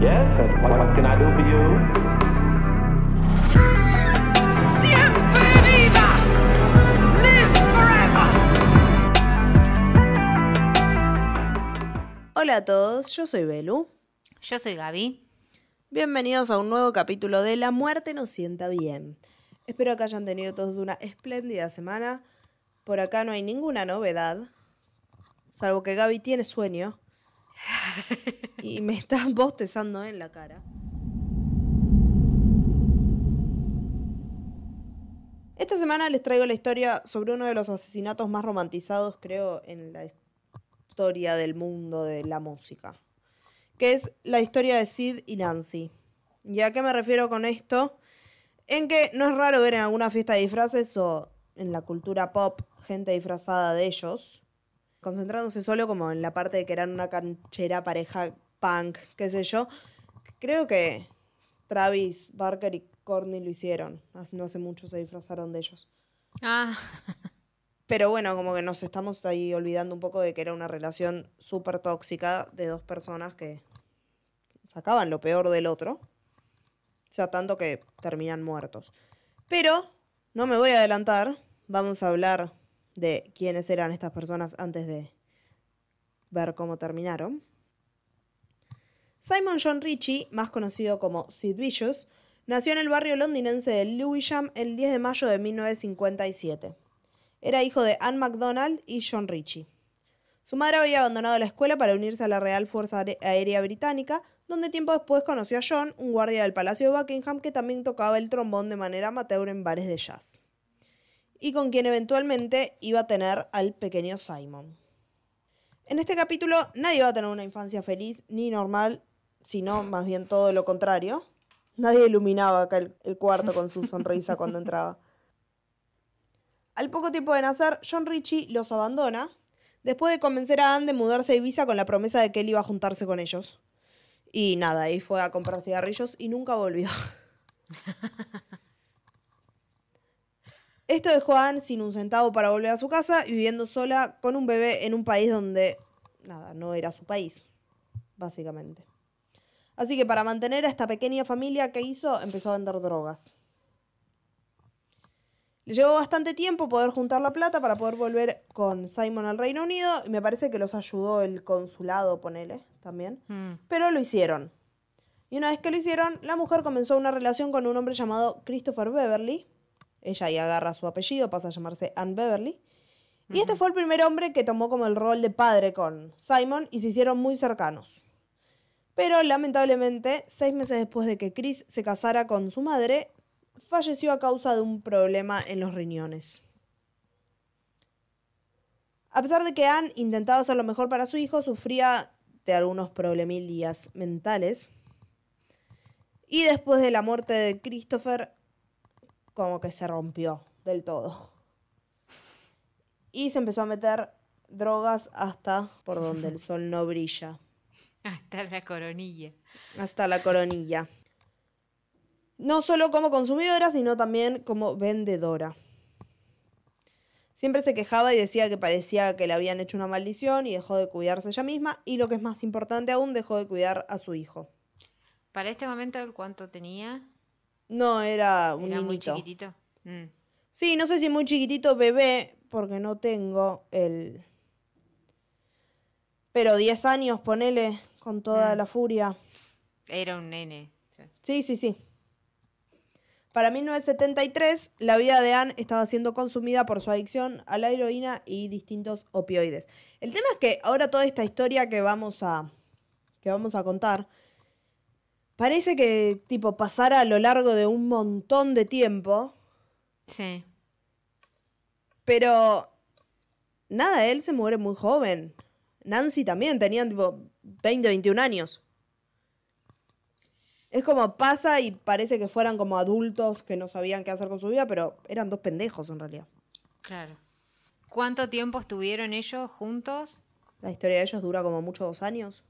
Yes, what, what can I do for you? Siempre viva! Live forever! Hola a todos, yo soy Belu. Yo soy Gaby. Bienvenidos a un nuevo capítulo de La muerte nos sienta bien. Espero que hayan tenido todos una espléndida semana. Por acá no hay ninguna novedad, salvo que Gaby tiene sueño y me está bostezando en la cara. Esta semana les traigo la historia sobre uno de los asesinatos más romantizados, creo, en la historia del mundo de la música, que es la historia de Sid y Nancy. ¿Y a qué me refiero con esto? En que no es raro ver en alguna fiesta de disfraces o en la cultura pop gente disfrazada de ellos, concentrándose solo como en la parte de que eran una canchera pareja punk, qué sé yo. Creo que Travis Barker y Courtney lo hicieron. No hace mucho se disfrazaron de ellos. Ah, Pero bueno, como que nos estamos ahí olvidando un poco de que era una relación súper tóxica de dos personas que sacaban lo peor del otro. O sea, tanto que terminan muertos. Pero no me voy a adelantar. Vamos a hablar de quiénes eran estas personas antes de ver cómo terminaron. Simon John Ritchie, más conocido como Sid Vicious, nació en el barrio londinense de Lewisham el 10 de mayo de 1957. Era hijo de Anne MacDonald y John Ritchie. Su madre había abandonado la escuela para unirse a la Real Fuerza Aérea Británica, donde tiempo después conoció a John, un guardia del Palacio de Buckingham que también tocaba el trombón de manera amateur en bares de jazz. Y con quien eventualmente iba a tener al pequeño Simon. En este capítulo nadie va a tener una infancia feliz ni normal, sino más bien todo lo contrario. Nadie iluminaba acá el, el cuarto con su sonrisa cuando entraba. Al poco tiempo de nacer, John Ritchie los abandona, después de convencer a Anne de mudarse a Ibiza con la promesa de que él iba a juntarse con ellos. Y nada, ahí fue a comprar cigarrillos y nunca volvió. Esto dejó a Anne sin un centavo para volver a su casa y viviendo sola con un bebé en un país donde, nada, no era su país, básicamente. Así que para mantener a esta pequeña familia que hizo, empezó a vender drogas. Le llevó bastante tiempo poder juntar la plata para poder volver con Simon al Reino Unido y me parece que los ayudó el consulado, ponele, también. mm, Pero lo hicieron. Y una vez que lo hicieron, la mujer comenzó una relación con un hombre llamado Christopher Beverly. Ella ahí agarra su apellido, pasa a llamarse Anne Beverly. Y este fue el primer hombre que tomó como el rol de padre con Simon y se hicieron muy cercanos. Pero lamentablemente, seis meses después de que Chris se casara con su madre, falleció a causa de un problema en los riñones. A pesar de que Anne intentaba hacer lo mejor para su hijo, sufría de algunos problemillas mentales. Y después de la muerte de Christopher, como que se rompió del todo. Y se empezó a meter drogas hasta por donde el sol no brilla, hasta la coronilla. hasta la coronilla. No solo como consumidora, sino también como vendedora. Siempre se quejaba y decía que parecía que le habían hecho una maldición y dejó de cuidarse ella misma y lo que es más importante aún, dejó de cuidar a su hijo. Para este momento, ¿el ¿cuánto tenía? No, era un Era muy chiquitito. Mm, Sí, no sé si muy chiquitito bebé, porque no tengo el... Pero 10 años, ponele, con toda Mm. la furia. Era un nene. sí. Sí, sí, sí. Para 1973, la vida de Anne estaba siendo consumida por su adicción a la heroína y distintos opioides. El tema es que ahora toda esta historia que vamos a, que vamos a contar parece que tipo pasara a lo largo de un montón de tiempo, Sí. pero nada, él se muere muy joven. Nancy también, tenían tipo 20, 21 años. Es como pasa y parece que fueran como adultos que no sabían qué hacer con su vida, pero eran dos pendejos en realidad. Claro. ¿Cuánto tiempo estuvieron ellos juntos? La historia de ellos dura como mucho dos años.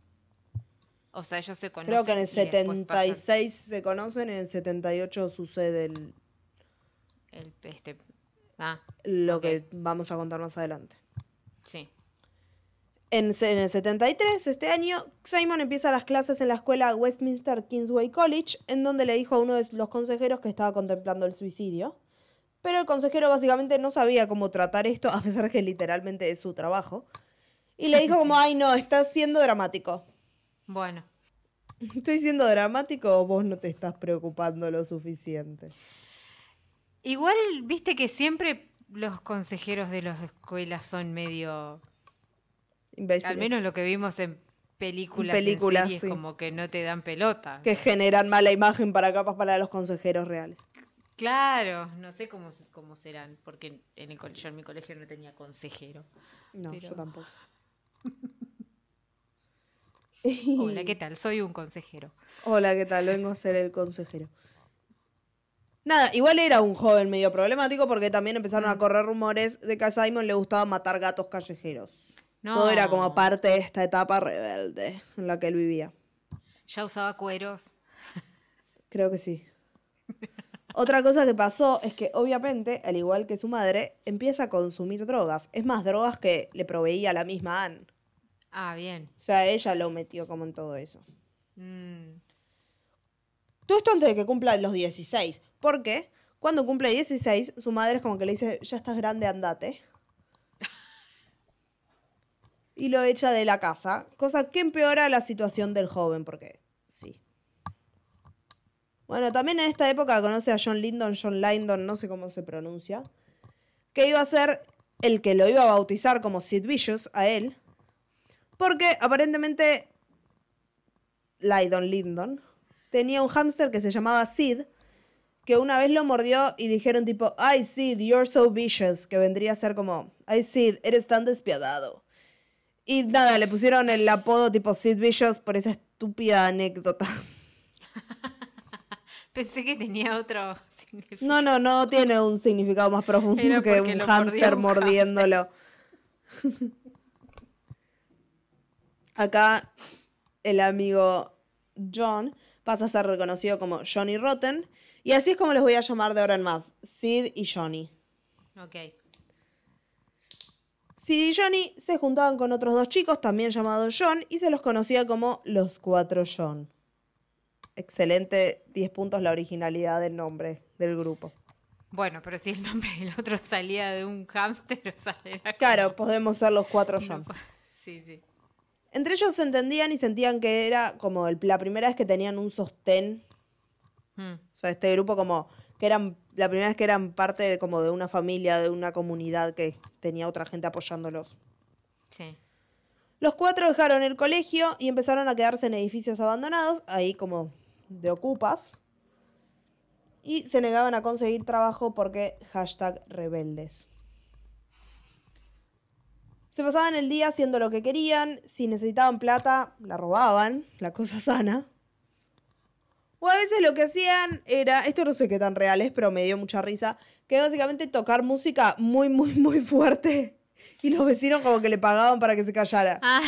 O sea, ellos se conocen. Creo que en el y después pasan 76 se conocen, en el 78 sucede el- El, este, ah, lo que vamos a contar más adelante. sí. En, en el 73, este año, Simon empieza las clases en la escuela Westminster Kingsway College, en donde le dijo a uno de los consejeros que estaba contemplando el suicidio. Pero el consejero básicamente no sabía cómo tratar esto, a pesar que literalmente es su trabajo. Y le dijo como, ay no, estás siendo dramático. Bueno, ¿Estoy siendo dramático o vos no te estás preocupando lo suficiente? igual viste que siempre los consejeros de las escuelas son medio, Imbéciles. al menos lo que vimos en películas, en películas, series, sí. como que no te dan pelota. Que generan mala imagen para capas para los consejeros reales. Claro, no sé cómo, cómo serán, porque en el colegio, en mi colegio no tenía consejero. No, Pero- yo tampoco. Hola, ¿qué tal? Soy un consejero. Hola, ¿qué tal? Vengo a ser el consejero. Nada, igual era un joven medio problemático porque también empezaron Mm. a correr rumores de que a Simon le gustaba matar gatos callejeros. No, Todo era como parte de esta etapa rebelde en la que él vivía. Ya usaba cueros. Creo que sí. Otra cosa que pasó es que obviamente, al igual que su madre, empieza a consumir drogas. Es más, drogas que le proveía la misma Anne. Ah, bien. O sea, ella lo metió como en todo eso. Mm, Todo esto antes de que cumpla los 16. Porque cuando cumple 16, su madre es como que le dice, ya estás grande, andate. Y lo echa de la casa. Cosa que empeora la situación del joven, porque sí. Bueno, también en esta época conoce a John Lyndon, John Lyndon, no sé cómo se pronuncia. Que iba a ser el que lo iba a bautizar como Sid Vicious a él. Porque aparentemente Lydon Lyndon tenía un hámster que se llamaba Sid, que una vez lo mordió y dijeron tipo, ay Sid, you're so vicious, que vendría a ser como, ay Sid, eres tan despiadado. Y nada, le pusieron el apodo tipo Sid Vicious por esa estúpida anécdota. Pensé que tenía otro significado. No, no, no tiene un significado más profundo Era que un hámster un mordiéndolo. Acá el amigo John pasa a ser reconocido como Johnny Rotten. Y así es como les voy a llamar de ahora en más. Sid y Johnny. Ok. Sid y Johnny se juntaban con otros dos chicos, también llamados John, y se los conocía como los cuatro John. Excelente, 10 puntos la originalidad del nombre del grupo. Bueno, pero si el nombre del otro salía de un hámster, o sea, como- Claro, podemos ser los cuatro John. Sí, sí. Entre ellos se entendían y sentían que era como el- la primera vez que tenían un sostén. Mm, O sea, este grupo como que eran la primera vez que eran parte de, como de una familia, de una comunidad que tenía otra gente apoyándolos. sí. Los cuatro dejaron el colegio y empezaron a quedarse en edificios abandonados, ahí como de ocupas. Y se negaban a conseguir trabajo porque hashtag rebeldes. Se pasaban el día haciendo lo que querían, si necesitaban plata, la robaban, la cosa sana. O a veces lo que hacían era, esto no sé qué tan real es, pero me dio mucha risa, que básicamente tocar música muy, muy, muy fuerte. Y los vecinos como que le pagaban para que se callara. Ah,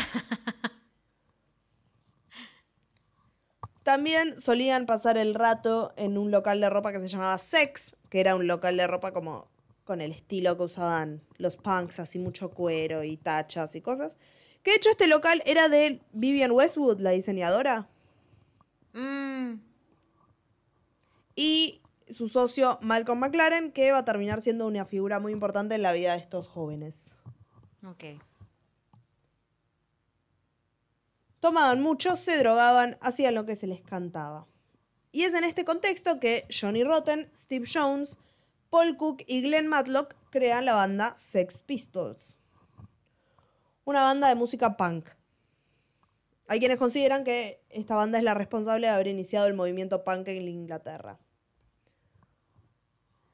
También solían pasar el rato en un local de ropa que se llamaba Sex, que era un local de ropa como con el estilo que usaban los punks, así mucho cuero y tachas y cosas. Que de hecho este local era de Vivian Westwood, la diseñadora, mm, y su socio Malcolm McLaren, que va a terminar siendo una figura muy importante en la vida de estos jóvenes. ok. Tomaban mucho, se drogaban, hacían lo que se les cantaba. Y es en este contexto que Johnny Rotten, Steve Jones, Paul Cook y Glenn Matlock crean la banda Sex Pistols. Una banda de música punk. Hay quienes consideran que esta banda es la responsable de haber iniciado el movimiento punk en Inglaterra.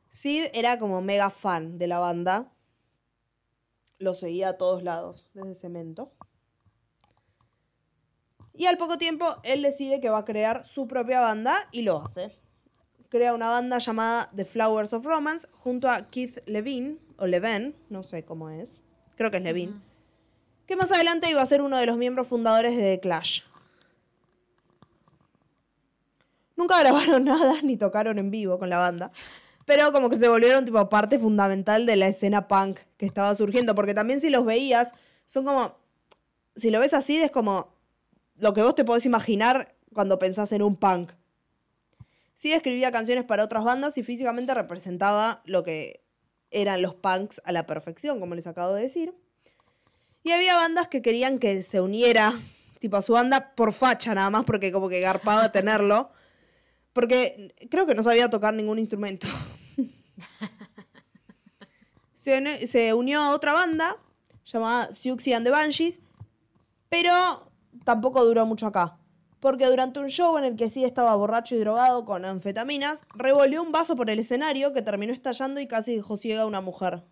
Sid era como mega fan de la banda. Lo seguía a todos lados, desde Cemento. Y al poco tiempo él decide que va a crear su propia banda y lo hace. Crea una banda llamada The Flowers of Romance junto a Keith Levine, o Levine, no sé cómo es, creo que es Levine, que más adelante iba a ser uno de los miembros fundadores de The Clash. Nunca grabaron nada ni tocaron en vivo con la banda, pero como que se volvieron tipo parte fundamental de la escena punk que estaba surgiendo, porque también si los veías, son como si lo ves así, es como lo que vos te podés imaginar cuando pensás en un punk. Sí escribía canciones para otras bandas y físicamente representaba lo que eran los punks a la perfección, como les acabo de decir. Y había bandas que querían que se uniera, tipo a su banda, por facha nada más, porque como que garpaba tenerlo. Porque creo que no sabía tocar ningún instrumento. se, uni- se unió a otra banda llamada Siouxsie and the Banshees, pero tampoco duró mucho acá. Porque durante un show en el que sí estaba borracho y drogado con anfetaminas, revolvió un vaso por el escenario que terminó estallando y casi dejó ciega a una mujer.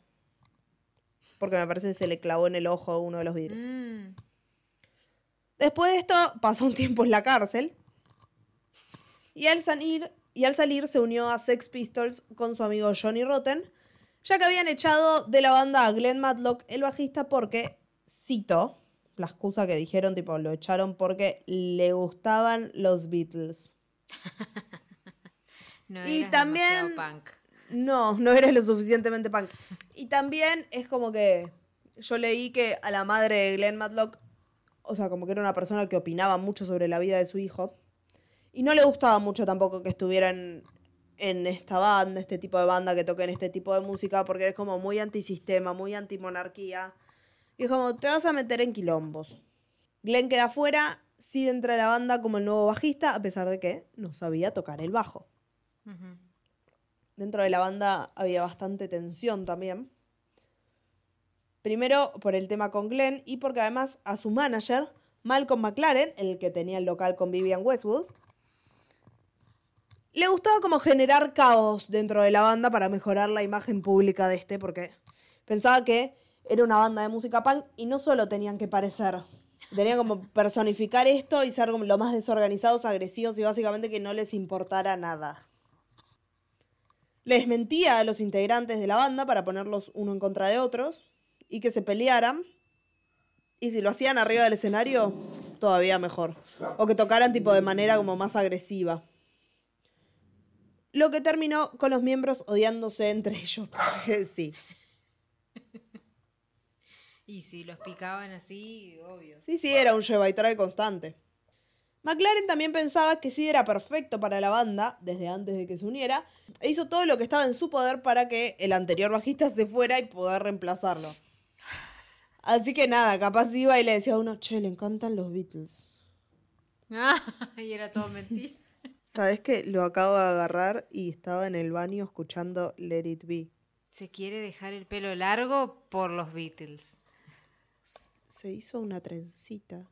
Porque me parece que se le clavó en el ojo uno de los vidrios. Mm. Después de esto, pasó un tiempo en la cárcel. Y al salir, y al salir se unió a Sex Pistols con su amigo Johnny Rotten, ya que habían echado de la banda a Glenn Matlock, el bajista, porque, cito, la excusa que dijeron, tipo, lo echaron porque le gustaban los Beatles. No Y también- punk. No, no eres lo suficientemente punk. Y también es como que yo leí que a la madre de Glenn Matlock, o sea, como que era una persona que opinaba mucho sobre la vida de su hijo. Y no le gustaba mucho tampoco que estuvieran en esta banda, este tipo de banda, que toquen este tipo de música, porque es como muy antisistema, muy antimonarquía. Y es como, te vas a meter en quilombos. Glenn queda fuera, sí entra de la banda como el nuevo bajista, a pesar de que no sabía tocar el bajo. Dentro de la banda había bastante tensión también. Primero por el tema con Glenn y porque además a su manager, Malcolm McLaren, el que tenía el local con Vivian Westwood, le gustaba como generar caos dentro de la banda para mejorar la imagen pública de este, porque pensaba que era una banda de música punk y no solo tenían que parecer, tenían como personificar esto y ser lo más desorganizados, agresivos y básicamente que no les importara nada. Les mentía a los integrantes de la banda para ponerlos uno en contra de otros y que se pelearan. Y si lo hacían arriba del escenario, todavía mejor. O que tocaran tipo de manera como más agresiva. Lo que terminó con los miembros odiándose entre ellos. sí. Y si los picaban así, obvio. Sí, sí, era un lleva y trae constante. McLaren también pensaba que sí era perfecto para la banda, desde antes de que se uniera, e hizo todo lo que estaba en su poder para que el anterior bajista se fuera y poder reemplazarlo. Así que nada, capaz iba y le decía a uno, che, le encantan los Beatles. Ah, y era todo mentira. ¿Sabes que Lo acabo de agarrar y estaba en el baño escuchando Let It Be. Se quiere dejar el pelo largo por los Beatles. Se hizo una trencita.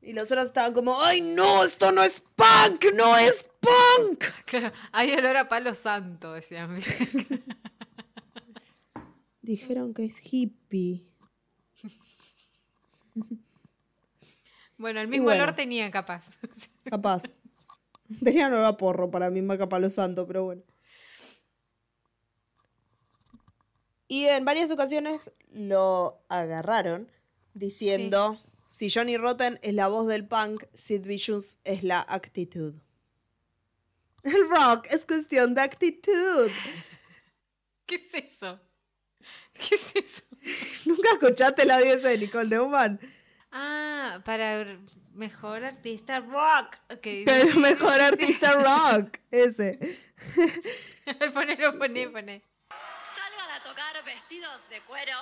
Y los otros estaban como, ¡ay no! ¡Esto no es punk! ¡No es punk! Claro, hay olor a palo santo, decían. Dijeron que es hippie. Bueno, el mismo bueno. olor tenían capaz. Capaz. Tenían olor a porro para mí, Maca Palo Santo, pero bueno. Y en varias ocasiones lo agarraron diciendo, si Johnny Rotten es la voz del punk, Sid Vicious es la actitud. El rock es cuestión de actitud. ¿Qué es eso? ¿Qué es eso? ¿Nunca escuchaste la diosa de Nicole Neumann? Ah, para mejor artista rock. Que el mejor artista rock. Ese. ponelo, poné, poné. Vestidos de cuero,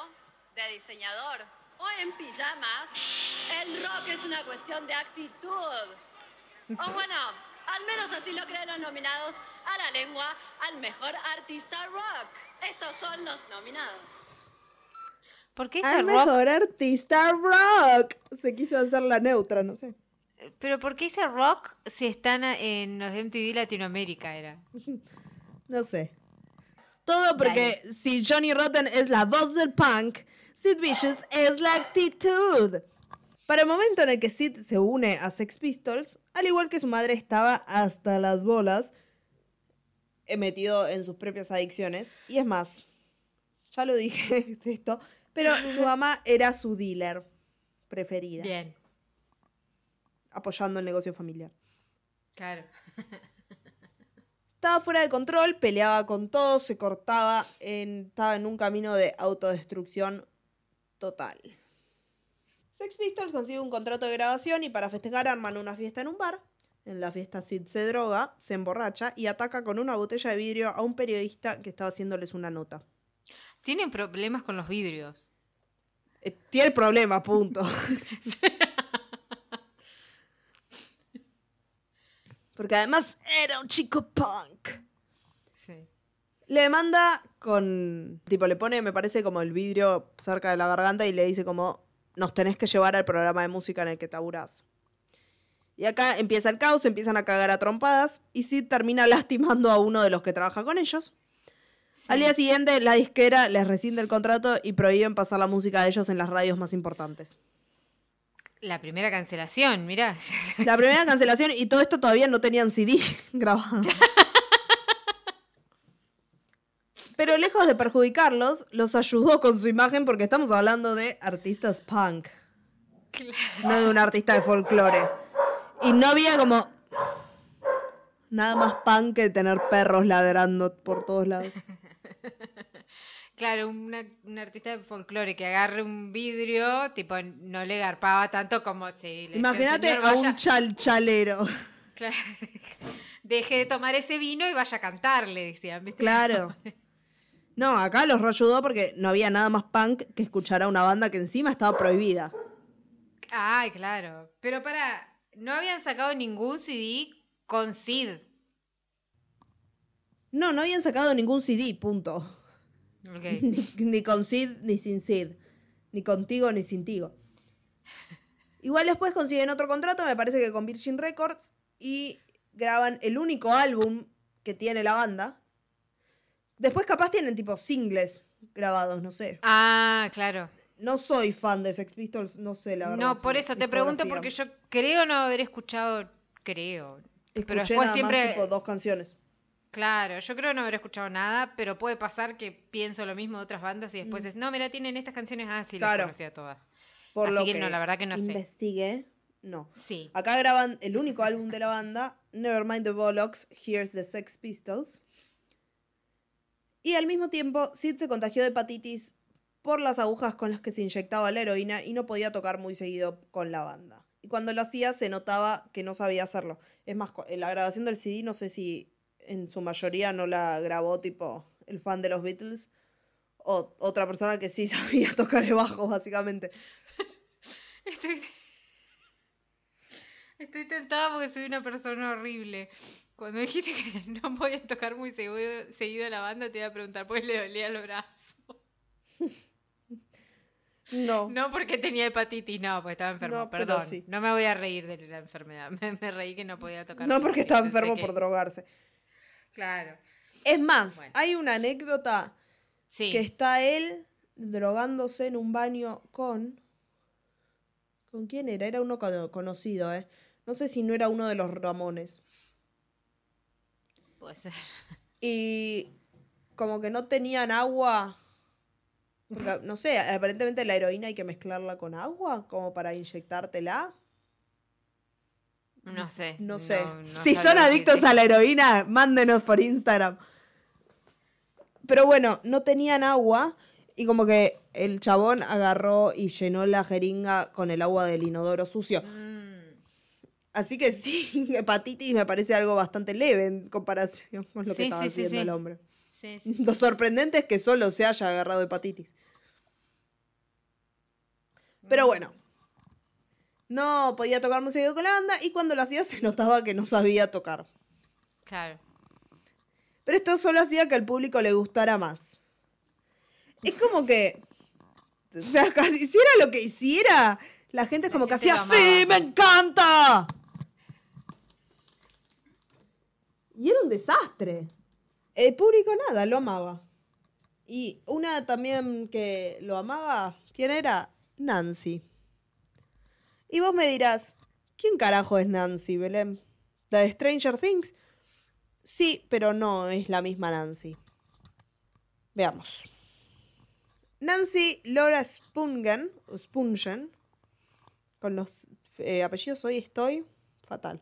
de diseñador o en pijamas. El rock es una cuestión de actitud. O bueno, al menos así lo creen los nominados a la lengua al mejor artista rock. Estos son los nominados. ¿Por qué ese Al rock? mejor artista rock. Se quiso hacer la neutra, no sé. Pero ¿por qué ese rock si están en los MTV Latinoamérica era? No sé. Todo porque si Johnny Rotten es la voz del punk, Sid Vicious es la actitud. Para el momento en el que Sid se une a Sex Pistols, al igual que su madre estaba hasta las bolas, eh, metido en sus propias adicciones. Y es más, ya lo dije esto, pero su mamá era su dealer preferida, Bien, apoyando el negocio familiar. claro. Estaba fuera de control, peleaba con todos, se cortaba, en- estaba en un camino de autodestrucción total. Sex Pistols consigue un contrato de grabación y para festejar arman una fiesta en un bar. En la fiesta Sid se droga, se emborracha y ataca con una botella de vidrio a un periodista que estaba haciéndoles una nota. Tienen problemas con los vidrios. Eh, tiene problema, punto. Porque además era un chico punk. Sí. Le manda con. Tipo, le pone, me parece, como el vidrio cerca de la garganta y le dice, como, nos tenés que llevar al programa de música en el que taburás. Y acá empieza el caos, empiezan a cagar a trompadas y Sid termina lastimando a uno de los que trabaja con ellos. Al día siguiente, la disquera les rescinde el contrato y prohíben pasar la música de ellos en las radios más importantes. La primera cancelación, mirá. La primera cancelación y todo esto todavía no tenían CD grabado. Pero lejos de perjudicarlos, los ayudó con su imagen porque estamos hablando de artistas punk, no de un artista de folclore. Y no había como nada más punk que tener perros ladrando por todos lados. Claro, una- un artista de folclore que agarre un vidrio, tipo, no le garpaba tanto como si le Imagínate "Señor, a vaya- un chalchalero. Claro. Deje de tomar ese vino y vaya a cantar, le decían. ¿viste? Claro. No, acá los reayudó porque no había nada más punk que escuchar a una banda que encima estaba prohibida. Ay, claro. Pero para, no habían sacado ningún CD con Sid. No, no habían sacado ningún CD, punto. Ni, ni con Sid ni sin Sid. Ni contigo ni sin Tigo. Igual después consiguen otro contrato, me parece que con Virgin Records, y graban el único álbum que tiene la banda. Después capaz tienen tipo singles grabados, no sé. Ah, claro. No soy fan de Sex Pistols, no sé la verdad. No, por eso te pregunto porque yo creo no haber escuchado, creo. pero Escuché después nada siempre, más tipo dos canciones. Claro, yo creo no haber escuchado nada, pero puede pasar que pienso lo mismo de otras bandas y después es, no, mira, tienen estas canciones, ah, sí, las Mm. Claro. conocía todas. Por Así lo que que, no, la verdad que no sé. investigué, no. Sí. Acá graban el único álbum de la banda, Nevermind the Bollocks, Here's the Sex Pistols. Y al mismo tiempo, Sid se contagió de hepatitis por las agujas con las que se inyectaba la heroína y no podía tocar muy seguido con la banda. Y cuando lo hacía se notaba que no sabía hacerlo. Es más, en la grabación del CD no sé si en su mayoría no la grabó tipo el fan de los Beatles o otra persona que sí sabía tocar el bajo, básicamente. Estoy... Estoy tentada porque soy una persona horrible. Cuando dijiste que no podía tocar muy seguido, seguido la banda, te iba a preguntar por qué le dolía los brazos. No. No porque tenía hepatitis, no, porque estaba enfermo. No, Perdón, sí. no me voy a reír de la enfermedad. Me, me reí que no podía tocar. No porque estaba enfermo que- por drogarse. Claro. Es más, Bueno. hay una anécdota Sí. que está él drogándose en un baño con... ¿Con quién era? Era uno cono- conocido, ¿eh? No sé si no era uno de los Ramones. Puede ser. Y como que no tenían agua. Porque, no sé, aparentemente la heroína hay que mezclarla con agua, como para inyectártela. No sé. No sé. no si son adictos a la heroína, mándenos por Instagram. Pero bueno, no tenían agua y como que el chabón agarró y llenó la jeringa con el agua del inodoro sucio. Mm, Así que sí, hepatitis me parece algo bastante leve en comparación con lo que Sí, estaba sí, haciendo sí. el hombre. Lo sorprendente es que solo se haya agarrado hepatitis. Pero bueno. No podía tocar música con la banda y cuando lo hacía se notaba que no sabía tocar. Claro. Pero esto solo hacía que al público le gustara más. Es como que. O sea, casi hiciera lo que hiciera. La gente es La como que gente hacía ¡Sí, amaba". me encanta! Y era un desastre. El público nada, lo amaba. Y una también que lo amaba, ¿quién era? Nancy. Y vos me dirás, ¿quién carajo es Nancy, Belén? ¿La de Stranger Things? Sí, pero no es la misma Nancy. Veamos. Nancy Laura Spungen, Spungen, con los eh, apellidos hoy estoy fatal.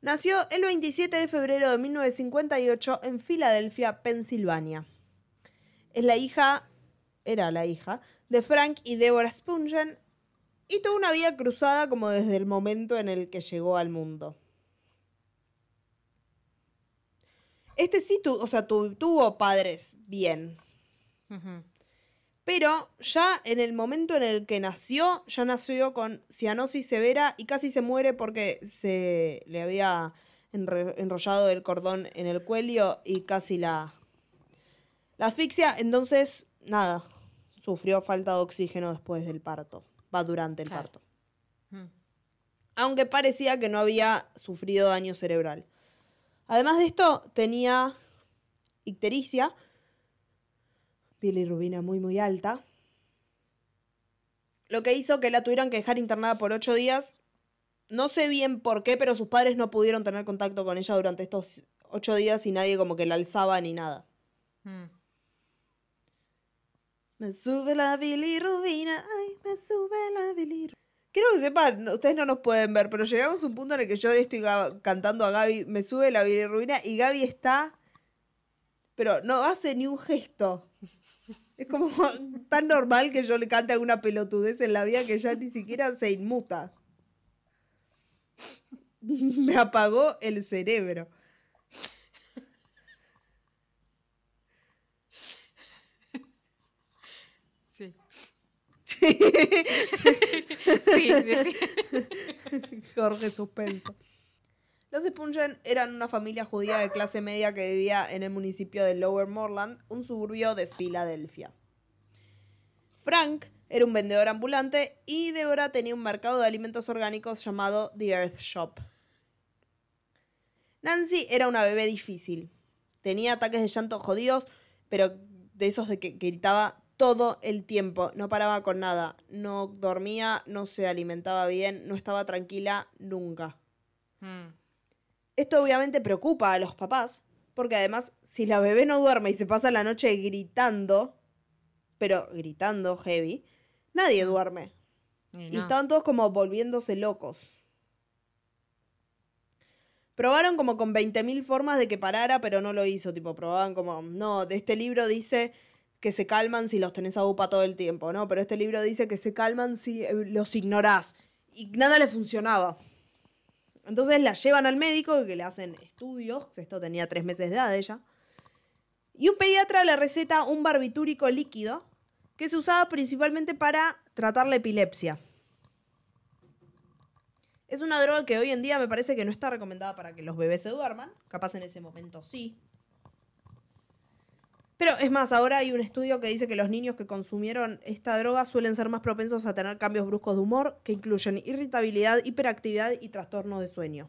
Nació el 27 de febrero de 1958 en Filadelfia, Pensilvania. Es la hija, era la hija, de Frank y Deborah Spungen Y tuvo una vida cruzada como desde el momento en el que llegó al mundo. Este sí tu- o sea, tu- tuvo padres bien. Pero ya en el momento en el que nació, ya nació con cianosis severa y casi se muere porque se le había enrollado el cordón en el cuello y casi la, la asfixia. Entonces, nada, sufrió falta de oxígeno después del parto, va durante el Claro. parto. Mm. Aunque parecía que no había sufrido daño cerebral. Además de esto, tenía ictericia, bilirrubina muy muy alta, lo que hizo que la tuvieran que dejar internada por ocho días. No sé bien por qué, pero sus padres no pudieron tener contacto con ella durante estos ocho días y nadie como que la alzaba ni nada. Mm. Me sube la bilirrubina, ay, me sube la bilirrubina. Quiero que sepan, ustedes no nos pueden ver, pero llegamos a un punto en el que yo estoy cantando a Gaby, me sube la bilirrubina y Gaby está, pero no hace ni un gesto. Es como tan normal que yo le cante alguna pelotudez en la vida que ya ni siquiera se inmuta. Me apagó el cerebro. Sí. Sí. Sí, decí- Jorge Suspenso. Los Spungen eran una familia judía de clase media que vivía en el municipio de Lower Moreland, un suburbio de Filadelfia. Frank era un vendedor ambulante y Deborah tenía un mercado de alimentos orgánicos llamado The Earth Shop. Nancy era una bebé difícil. Tenía ataques de llanto jodidos, pero de esos de que gritaba todo el tiempo. No paraba con nada. No dormía, no se alimentaba bien, no estaba tranquila nunca. Mm. Esto obviamente preocupa a los papás, porque además, si la bebé no duerme y se pasa la noche gritando, pero gritando heavy, nadie duerme. Y estaban todos como volviéndose locos. Probaron como con 20.000 formas de que parara, pero no lo hizo. Tipo, probaban como, no, de este libro dice que se calman si los tenés a UPA todo el tiempo, ¿no? Pero este libro dice que se calman si eh, los ignorás. Y nada le funcionaba. Entonces la llevan al médico que le hacen estudios. Esto tenía tres meses de edad ella. Y un pediatra le receta un barbitúrico líquido que se usaba principalmente para tratar la epilepsia. Es una droga que hoy en día me parece que no está recomendada para que los bebés se duerman. Capaz en ese momento sí. Pero es más, ahora hay un estudio que dice que los niños que consumieron esta droga suelen ser más propensos a tener cambios bruscos de humor que incluyen irritabilidad, hiperactividad y trastorno de sueño.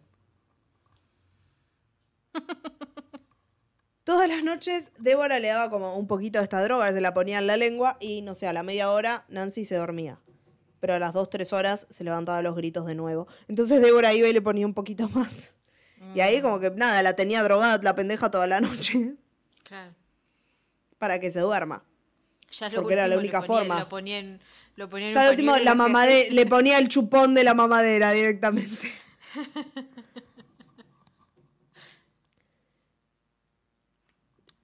Todas las noches Débora le daba como un poquito de esta droga, se la ponía en la lengua y no sé, a la media hora Nancy se dormía. Pero a las 2-3 horas se levantaba los gritos de nuevo. Entonces Débora iba y le ponía un poquito más. Y ahí como que nada, la tenía drogada la pendeja toda la noche Claro. Para que se duerma. Ya Porque era la única ponía- forma. Lo ponía en, lo ponía en Ya un lo último, la le ponía el chupón de la mamadera directamente.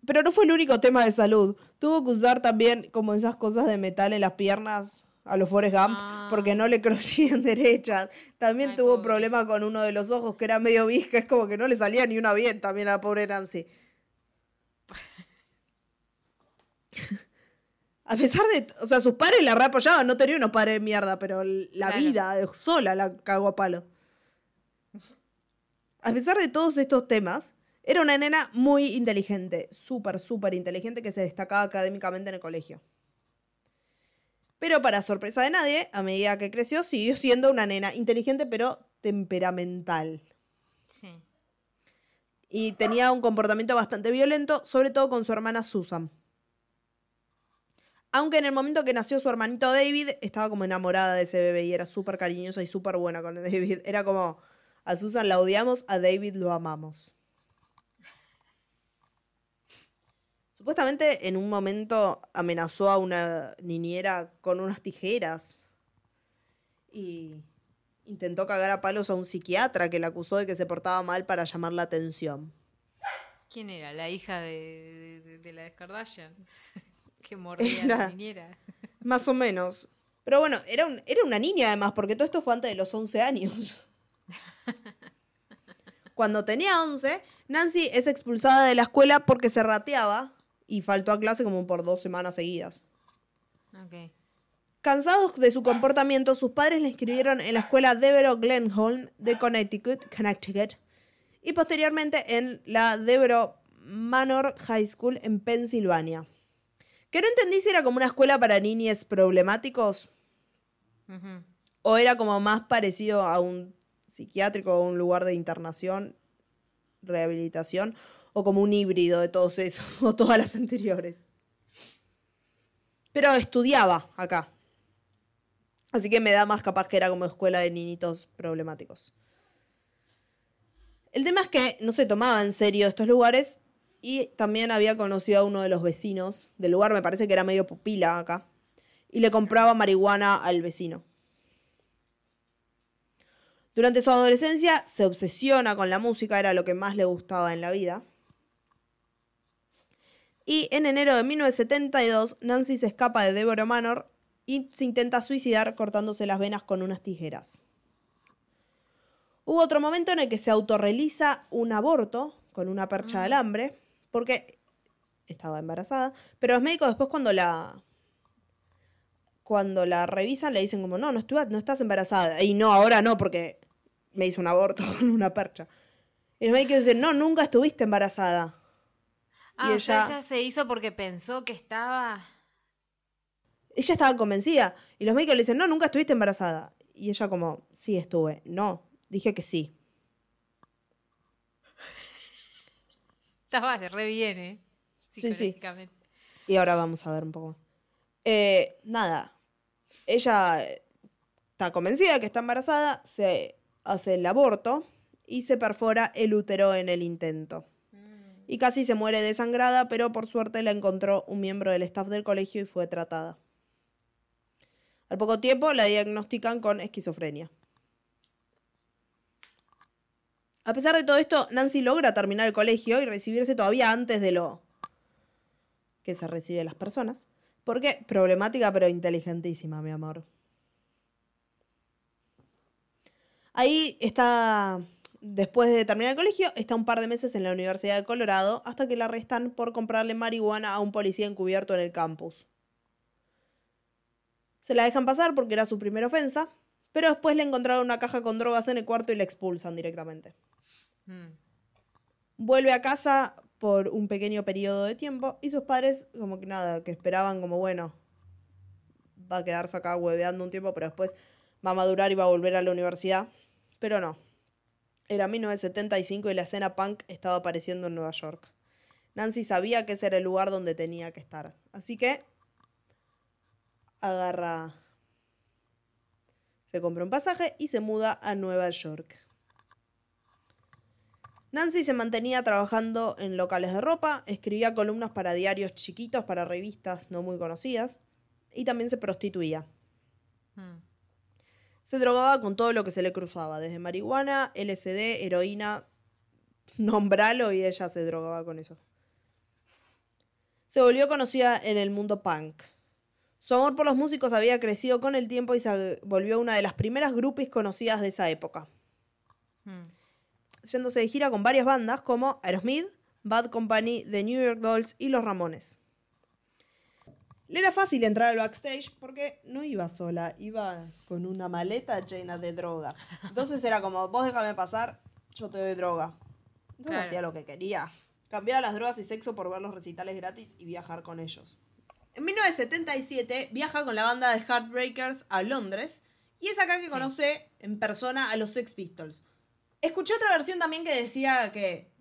Pero no fue el único tema de salud. Tuvo que usar también como esas cosas de metal en las piernas a los Forrest Gump Ah. porque no le crecían derechas. También Ay, tuvo pobre. problema con uno de los ojos que era medio visca. Es como que no le salía ni una bien también a la pobre Nancy. A pesar de, o sea, sus padres la reapoyaban, no tenía unos padres de mierda, pero la Claro. vida sola la cagó a palo. A pesar de todos estos temas, era una nena muy inteligente, súper, súper inteligente que se destacaba académicamente en el colegio. Pero para sorpresa de nadie, a medida que creció, siguió siendo una nena inteligente pero temperamental. Sí. Y tenía un comportamiento bastante violento, sobre todo con su hermana Susan. Aunque en el momento que nació su hermanito David, estaba como enamorada de ese bebé y era súper cariñosa y súper buena con David. Era como, a Susan la odiamos, a David lo amamos. Supuestamente en un momento amenazó a una niñera con unas tijeras y intentó cagar a palos a un psiquiatra que la acusó de que se portaba mal para llamar la atención. ¿Quién era? La hija de, de, de la Kardashian. Que mordía Era- la niñera. Más o menos. Pero bueno, era, un- era una niña además, porque todo esto fue antes de los 11 años. Cuando tenía 11, Nancy es expulsada de la escuela porque se rateaba y faltó a clase como por dos semanas seguidas. Cansados de su comportamiento, sus padres la inscribieron en la escuela Devereux Glenholm de Connecticut, Connecticut y posteriormente en la Devereux Manor High School en Pensilvania. Que no entendí si era como una escuela para niños problemáticos o era como más parecido a un psiquiátrico o un lugar de internación, rehabilitación o como un híbrido de todos esos o todas las anteriores. Pero estudiaba acá. Así que me da más capaz que era como escuela de niñitos problemáticos. El tema es que no se tomaba en serio estos lugares y también había conocido a uno de los vecinos del lugar, me parece que era medio pupila acá, y le compraba marihuana al vecino. Durante su adolescencia se obsesiona con la música, era lo que más le gustaba en la vida. Y en enero de 1972, Nancy se escapa de Deborah Manor y se intenta suicidar cortándose las venas con unas tijeras. Hubo otro momento en el que se autorrealiza un aborto con una percha de alambre, porque estaba embarazada, pero los médicos después cuando la cuando la revisan le dicen como, no, no, no estás embarazada. Y no, ahora no, porque me hizo un aborto con una percha. Y los médicos dicen, no, nunca estuviste embarazada. Ah, Y o sea, ella- ella se hizo porque pensó que estaba. Ella estaba convencida. Y los médicos le dicen, no, nunca estuviste embarazada. Y ella como, sí, estuve. No, dije que sí. Estaba de re bien, ¿eh? Sí, sí. Y ahora vamos a ver un poco más. Eh, nada, ella está convencida de que está embarazada, se hace el aborto y se perfora el útero en el intento. Mm. Y casi se muere desangrada, pero por suerte la encontró un miembro del staff del colegio y fue tratada. Al poco tiempo la diagnostican con esquizofrenia. A pesar de todo esto, Nancy logra terminar el colegio y recibirse todavía antes de lo que se recibe las personas. Porque problemática pero inteligentísima, mi amor. Ahí está, después de terminar el colegio, está un par de meses en la Universidad de Colorado hasta que la arrestan por comprarle marihuana a un policía encubierto en el campus. Se la dejan pasar porque era su primera ofensa, pero después le encontraron una caja con drogas en el cuarto y la expulsan directamente. Mm. Vuelve a casa por un pequeño periodo de tiempo y sus padres como que nada, que esperaban como bueno, va a quedarse acá hueveando un tiempo, pero después va a madurar y va a volver a la universidad. Pero no. Era 1975 y la escena punk estaba apareciendo en Nueva York. Nancy sabía que ese era el lugar donde tenía que estar. Así que agarra... Se compra un pasaje y se muda a Nueva York. Nancy se mantenía trabajando en locales de ropa, escribía columnas para diarios chiquitos, para revistas no muy conocidas, y también se prostituía. Mm. Se drogaba con todo lo que se le cruzaba, desde marihuana, LSD, heroína, nombralo y ella se drogaba con eso. Se volvió conocida en el mundo punk. Su amor por los músicos había crecido con el tiempo y se volvió una de las primeras groupies conocidas de esa época. Mm. Yéndose de gira con varias bandas como Aerosmith, Bad Company, The New York Dolls y Los Ramones. Le era fácil entrar al backstage porque no iba sola, iba con una maleta llena de drogas. Entonces era como, vos déjame pasar, yo te doy droga. Entonces Claro. hacía lo que quería. Cambiaba las drogas y sexo por ver los recitales gratis y viajar con ellos. En 1977 viaja con la banda de Heartbreakers a Londres y es acá que conoce en persona a los Sex Pistols. Escuché otra versión también que decía que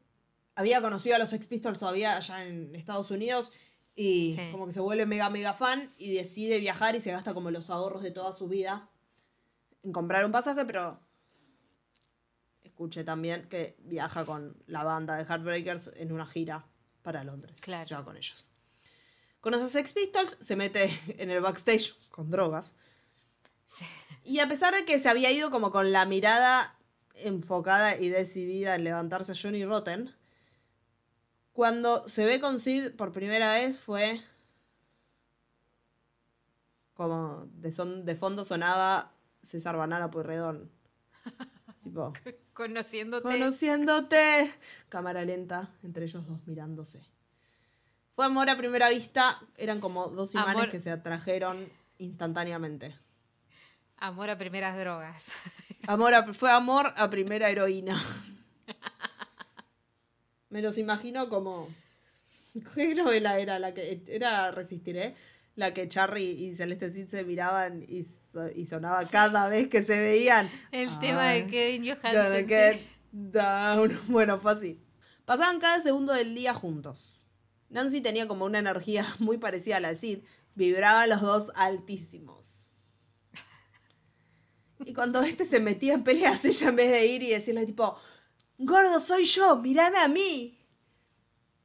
había conocido a los Sex Pistols todavía allá en Estados Unidos y Sí. como que se vuelve mega mega fan y decide viajar y se gasta como los ahorros de toda su vida en comprar un pasaje, pero escuché también que viaja con la banda de Heartbreakers en una gira para Londres. Claro. Se va con ellos. Conoce a Sex Pistols, se mete en el backstage con drogas. Y a pesar de que se había ido como con la mirada enfocada y decidida en levantarse a Johnny Rotten, cuando se ve con Sid por primera vez fue Como de, son, de fondo sonaba César Banana Pueyrredón. tipo, Conociéndote. conociéndote. Cámara lenta, entre ellos dos mirándose. Fue amor a primera vista, eran como dos imanes Amor- que se atrajeron instantáneamente. Amor a primeras drogas. Amor a- fue amor a primera heroína. Me los imagino como. ¿Qué novela era la que. Era Resistiré? La que Charry y Celeste Cid se miraban y, so- y sonaba cada vez que se veían. El tema de Kevin Johansen. get down. Bueno, fue así. Pasaban cada segundo del día juntos. Nancy tenía como una energía muy parecida a la de Sid. Vibraban los dos altísimos. Y cuando este se metía en peleas, ella en vez de ir y decirle tipo, gordo, soy yo, mírame a mí.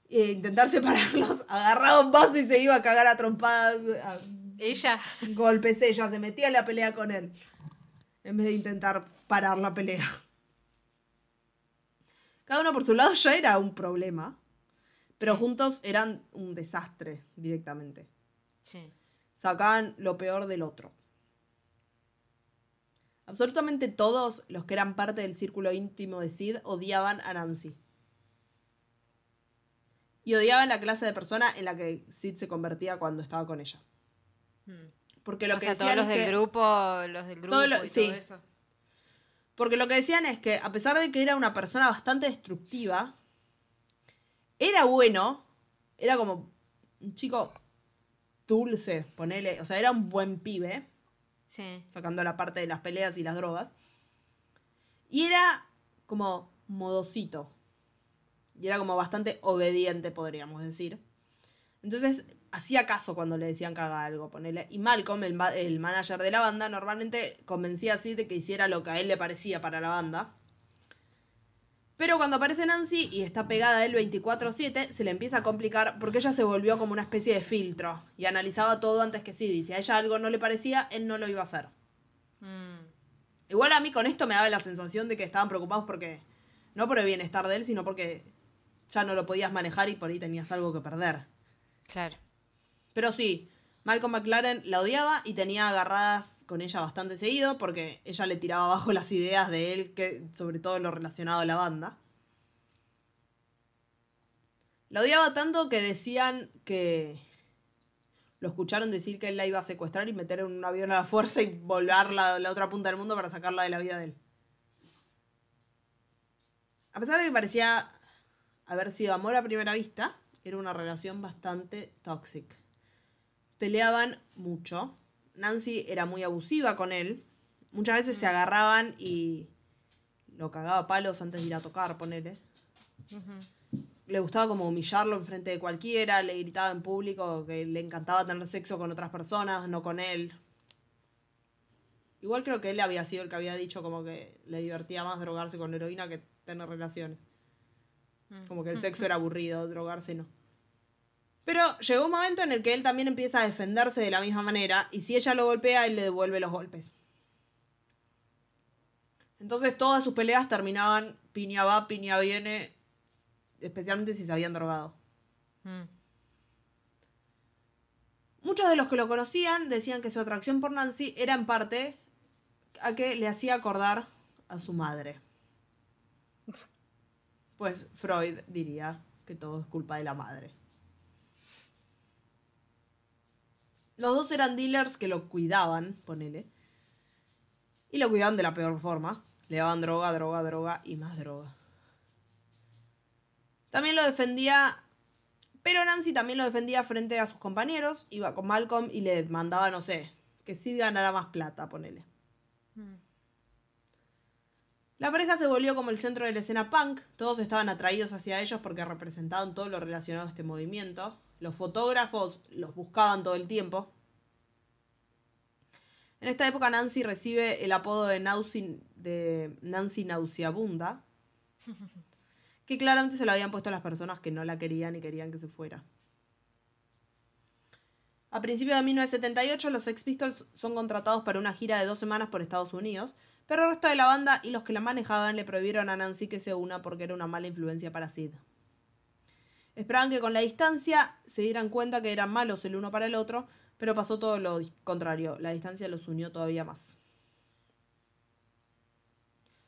E intentar separarlos, agarraba un vaso y se iba a cagar a trompadas, a Ella. golpes ella, se metía en la pelea con él. En vez de intentar parar la pelea. Cada uno por su lado ya era un problema. Pero juntos eran un desastre directamente. Sí. Sacaban lo peor del otro. Absolutamente todos los que eran parte del círculo íntimo de Sid odiaban a Nancy. Y odiaban la clase de persona en la que Sid se convertía cuando estaba con ella. Mm. Porque lo o que sea, todos decían los es del que- grupo, los del grupo Todo lo- y sí. todo eso. Porque lo que decían es que a pesar de que era una persona bastante destructiva, era bueno, era como un chico dulce, ponele, o sea, era un buen pibe, Sí. sacando la parte de las peleas y las drogas. Y era como modosito. Y era como bastante obediente, podríamos decir. Entonces, hacía caso cuando le decían que haga algo. Y Malcolm, el, el manager de la banda, normalmente convencía así de que hiciera lo que a él le parecía para la banda. Pero cuando aparece Nancy y está pegada a él 24-7, se le empieza a complicar porque ella se volvió como una especie de filtro y analizaba todo antes que sí. Y si a ella algo no le parecía, él no lo iba a hacer. Mm. Igual a mí con esto me daba la sensación de que estaban preocupados porque, no por el bienestar de él, sino porque ya no lo podías manejar y por ahí tenías algo que perder. Claro. Pero sí, Malcolm McLaren la odiaba y tenía agarradas con ella bastante seguido porque ella le tiraba abajo las ideas de él, que, sobre todo lo relacionado a la banda. La odiaba tanto que decían que lo escucharon decir que él la iba a secuestrar y meter en un avión a la fuerza y volarla a la otra punta del mundo para sacarla de la vida de él. A pesar de que parecía haber sido amor a primera vista, era una relación bastante tóxica. Peleaban mucho. Nancy era muy abusiva con él. Muchas veces se agarraban y lo cagaba a palos antes de ir a tocar, ponele. Le gustaba como humillarlo enfrente de cualquiera, le gritaba en público que le encantaba tener sexo con otras personas, no con él. Igual creo que él había sido el que había dicho como que le divertía más drogarse con heroína que tener relaciones. Mm. Como que el sexo era aburrido, drogarse no. Pero llegó un momento en el que él también empieza a defenderse de la misma manera y si ella lo golpea, él le devuelve los golpes. Entonces todas sus peleas terminaban piña va, piña viene, especialmente si se habían drogado. Mm. Muchos de los que lo conocían decían que su atracción por Nancy era en parte a que le hacía acordar a su madre. Pues Freud diría que todo es culpa de la madre. Los dos eran dealers que lo cuidaban, ponele. Y lo cuidaban de la peor forma. Le daban droga, droga, droga y más droga. También lo defendía pero Nancy también lo defendía frente a sus compañeros, iba con Malcolm y le mandaba, no sé, que Sid ganara más plata, ponele. Mm. La pareja se volvió como el centro de la escena punk, todos estaban atraídos hacia ellos porque representaban todo lo relacionado a este movimiento, los fotógrafos los buscaban todo el tiempo. En esta época Nancy recibe el apodo de, Nausi- de Nancy Nauseabunda, que claramente se lo habían puesto a las personas que no la querían y querían que se fuera. A principios de 1978, los Sex Pistols son contratados para una gira de dos semanas por Estados Unidos, pero el resto de la banda y los que la manejaban le prohibieron a Nancy que se una porque era una mala influencia para Sid. Esperaban que con la distancia se dieran cuenta que eran malos el uno para el otro, Pero pasó todo lo contrario, la distancia los unió todavía más.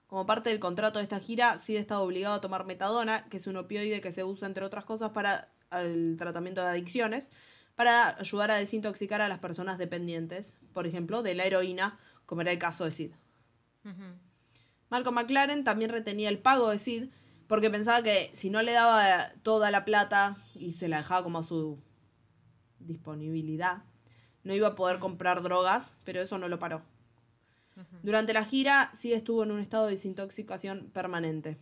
Como parte del contrato de esta gira, Sid estaba obligado a tomar metadona, que es un opioide que se usa, entre otras cosas, para el tratamiento de adicciones, para ayudar a desintoxicar a las personas dependientes, por ejemplo, de la heroína, como era el caso de Sid. Malcolm McLaren también retenía el pago de Sid porque pensaba que si no le daba toda la plata y se la dejaba como a su disponibilidad, no iba a poder comprar drogas, pero eso no lo paró. Durante la gira, Sid estuvo en un estado de desintoxicación permanente.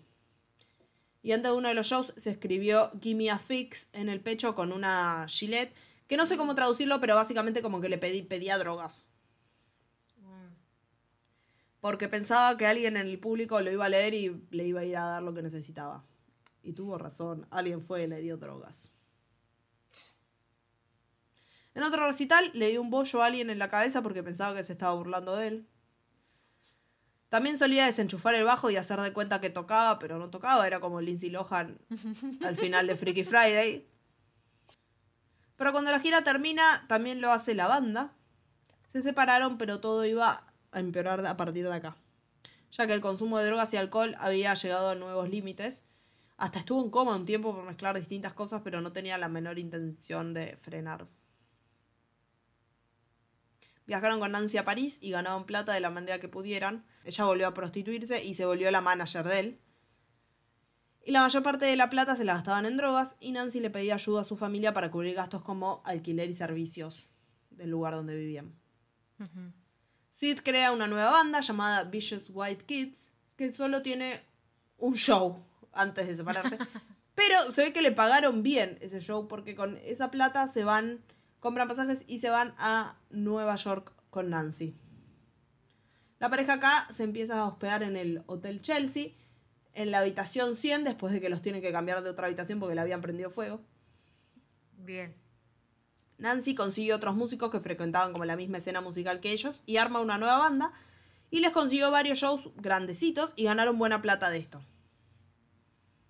Y antes de uno de los shows se escribió Gimme a Fix en el pecho con una gilet, que no sé cómo traducirlo, pero básicamente como que le pedí, pedía drogas. Porque pensaba que alguien en el público lo iba a leer y le iba a ir a dar lo que necesitaba. Y tuvo razón, alguien fue y le dio drogas. En otro recital le dio un bollo a alguien en la cabeza porque pensaba que se estaba burlando de él. También solía desenchufar el bajo y hacer de cuenta que tocaba, pero no tocaba, era como Lindsay Lohan al final de Freaky Friday. Pero cuando la gira termina, también lo hace la banda. Se separaron, pero todo iba a empeorar a partir de acá. Ya que el consumo de drogas y alcohol había llegado a nuevos límites. Hasta estuvo en coma un tiempo por mezclar distintas cosas, pero no tenía la menor intención de frenar. Viajaron con Nancy a París y ganaban plata de la manera que pudieran. Ella volvió a prostituirse y se volvió la manager de él. Y la mayor parte de la plata se la gastaban en drogas y Nancy le pedía ayuda a su familia para cubrir gastos como alquiler y servicios del lugar donde vivían. Sid crea una nueva banda llamada Vicious White Kids, que solo tiene un show antes de separarse. Pero se ve que le pagaron bien ese show porque con esa plata se van, compran pasajes y se van a Nueva York con Nancy. La pareja acá se empieza a hospedar en el Hotel Chelsea, en la habitación 100, después de que los tienen que cambiar de otra habitación porque le habían prendido fuego. Bien. Nancy consigue otros músicos que frecuentaban como la misma escena musical que ellos y arma una nueva banda y les consiguió varios shows grandecitos y ganaron buena plata de esto.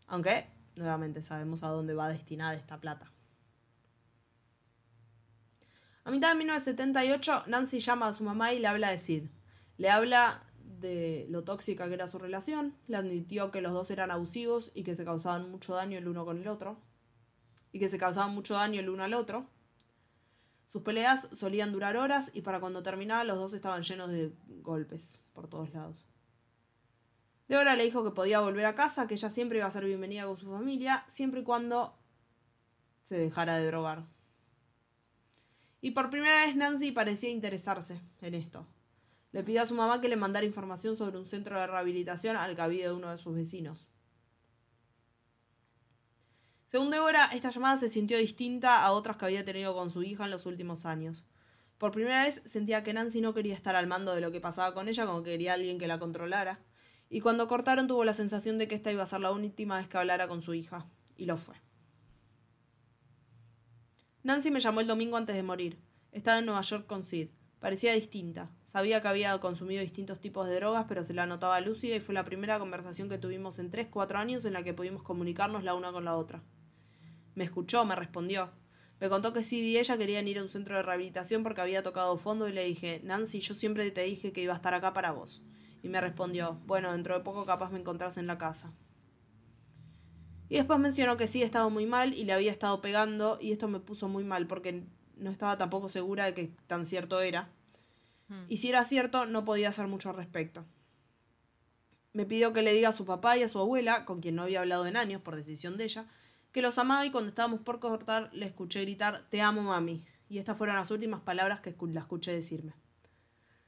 Aunque, nuevamente, sabemos a dónde va destinada esta plata. A mitad de 1978, Nancy llama a su mamá y le habla de Sid. Le habla de lo tóxica que era su relación, le admitió que los dos eran abusivos y que se causaban mucho daño el uno con el otro, y que se causaban mucho daño el uno al otro. Sus peleas solían durar horas y para cuando terminaba los dos estaban llenos de golpes por todos lados. Deborah le dijo que podía volver a casa, que ella siempre iba a ser bienvenida con su familia, siempre y cuando se dejara de drogar. Y por primera vez Nancy parecía interesarse en esto. Le pidió a su mamá que le mandara información sobre un centro de rehabilitación al que había de uno de sus vecinos. Según Débora, esta llamada se sintió distinta a otras que había tenido con su hija en los últimos años. Por primera vez sentía que Nancy no quería estar al mando de lo que pasaba con ella, como que quería alguien que la controlara. Y cuando cortaron tuvo la sensación de que esta iba a ser la última vez que hablara con su hija. Y lo fue. Nancy me llamó el domingo antes de morir. Estaba en Nueva York con Sid. Parecía distinta. Sabía que había consumido distintos tipos de drogas, pero se la notaba lúcida y fue la primera conversación que tuvimos en 3-4 años en la que pudimos comunicarnos la una con la otra. Me escuchó, me respondió. Me contó que Sid y ella querían ir a un centro de rehabilitación porque había tocado fondo y le dije, Nancy, yo siempre te dije que iba a estar acá para vos. Y me respondió, bueno, dentro de poco capaz me encontrás en la casa. Y después mencionó que sí estaba muy mal y le había estado pegando y esto me puso muy mal porque no estaba tampoco segura de que tan cierto era. Mm. Y si era cierto, no podía hacer mucho al respecto. Me pidió que le diga a su papá y a su abuela, con quien no había hablado en años por decisión de ella, que los amaba y cuando estábamos por cortar le escuché gritar Te amo, mami. Y estas fueron las últimas palabras que la escuché decirme.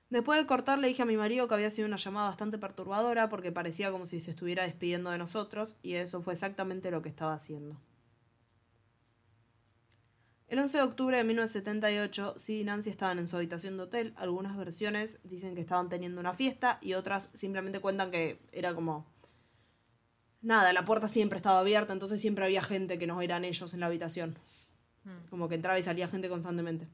Después de cortar le dije a mi marido que había sido una llamada bastante perturbadora porque parecía como si se estuviera despidiendo de nosotros y eso fue exactamente lo que estaba haciendo. El 11 de octubre de 1978, Sid y Nancy estaban en su habitación de hotel. Algunas versiones dicen que estaban teniendo una fiesta y otras simplemente cuentan que era como... Nada, la puerta siempre estaba abierta, entonces siempre había gente que no eran ellos en la habitación. Mm. Como que entraba y salía gente constantemente.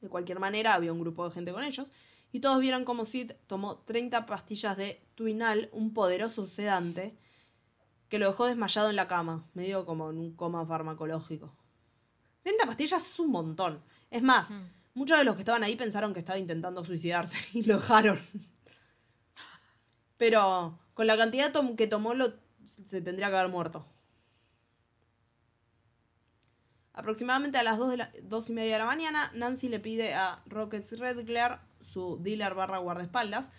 De cualquier manera, había un grupo de gente con ellos. Y todos vieron como Sid tomó 30 pastillas de Twinal, un poderoso sedante, que lo dejó desmayado en la cama, medio como en un coma farmacológico. 30 pastillas es un montón. Es más, Mm. muchos de los que estaban ahí pensaron que estaba intentando suicidarse y lo dejaron. Pero con la cantidad que tomó lo, se tendría que haber muerto. Aproximadamente a las 2, de la, dos y media de la mañana, Nancy le pide a Rockets Redglare, su dealer barra guardaespaldas,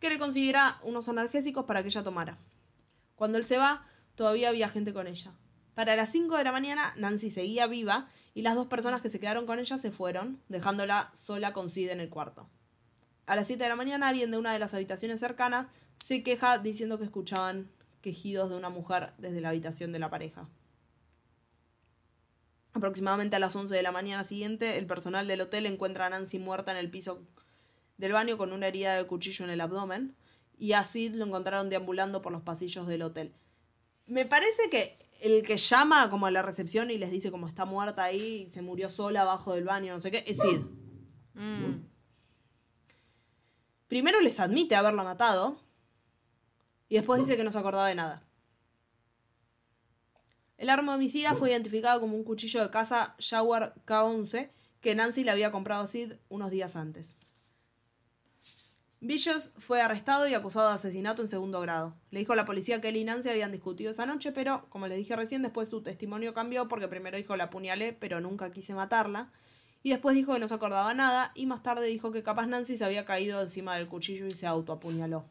que le consiguiera unos analgésicos para que ella tomara. Cuando él se va, todavía había gente con ella. Para las 5 de la mañana, Nancy seguía viva y las dos personas que se quedaron con ella se fueron, dejándola sola con Sid en el cuarto. A las 7 de la mañana, alguien de una de las habitaciones cercanas se queja diciendo que escuchaban quejidos de una mujer desde la habitación de la pareja. Aproximadamente a las 11 de la mañana siguiente, el personal del hotel encuentra a Nancy muerta en el piso del baño con una herida de cuchillo en el abdomen y a Sid lo encontraron deambulando por los pasillos del hotel. Me parece que el que llama como a la recepción y les dice como está muerta ahí se murió sola abajo del baño, no sé qué, es Sid. Mm. Primero les admite haberla matado y después dice que no se acordaba de nada. El arma homicida fue identificado como un cuchillo de caza Jaguar K11 que Nancy le había comprado a Sid unos días antes. Vicious fue arrestado y acusado de asesinato en segundo grado. Le dijo a la policía que él y Nancy habían discutido esa noche, pero, como les dije recién, después su testimonio cambió porque primero dijo la apuñalé, pero nunca quise matarla. Y después dijo que no se acordaba nada, y más tarde dijo que capaz Nancy se había caído encima del cuchillo y se autoapuñaló.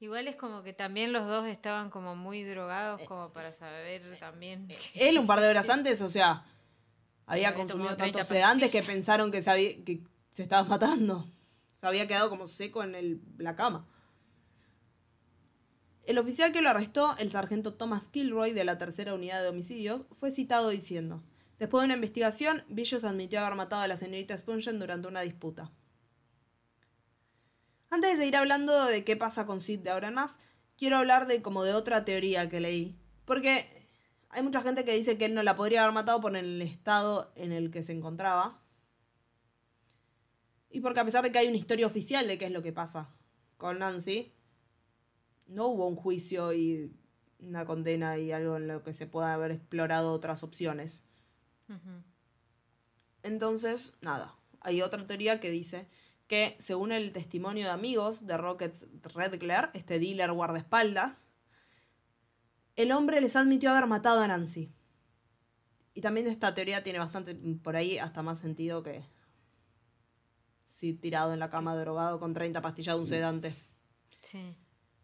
Igual es como que también los dos estaban como muy drogados como para saber también. que- Él un par de horas antes, o sea, había había consumido tantos 30 sedantes que pensaron que se, había- que se estaba matando. Se había quedado como seco en el- la cama. El oficial que lo arrestó, el sargento Thomas Kilroy de la tercera unidad de homicidios, fue citado diciendo: Después de una investigación, Villos admitió haber matado a la señorita Spungen durante una disputa. Antes de seguir hablando de qué pasa con Sid de ahora en más, quiero hablar de como de otra teoría que leí. Porque hay mucha gente que dice que él no la podría haber matado por el estado en el que se encontraba. Y porque a pesar de que hay una historia oficial de qué es lo que pasa con Nancy, no hubo un juicio y una condena y algo en lo que se pueda haber explorado otras opciones. Entonces, nada, hay otra teoría que dice que según el testimonio de amigos de Rockets Redglare, este dealer guardaespaldas, el hombre les admitió haber matado a Nancy. Y también esta teoría tiene bastante, por ahí, hasta más sentido que si tirado en la cama drogado con 30 pastillas de un sedante. Sí.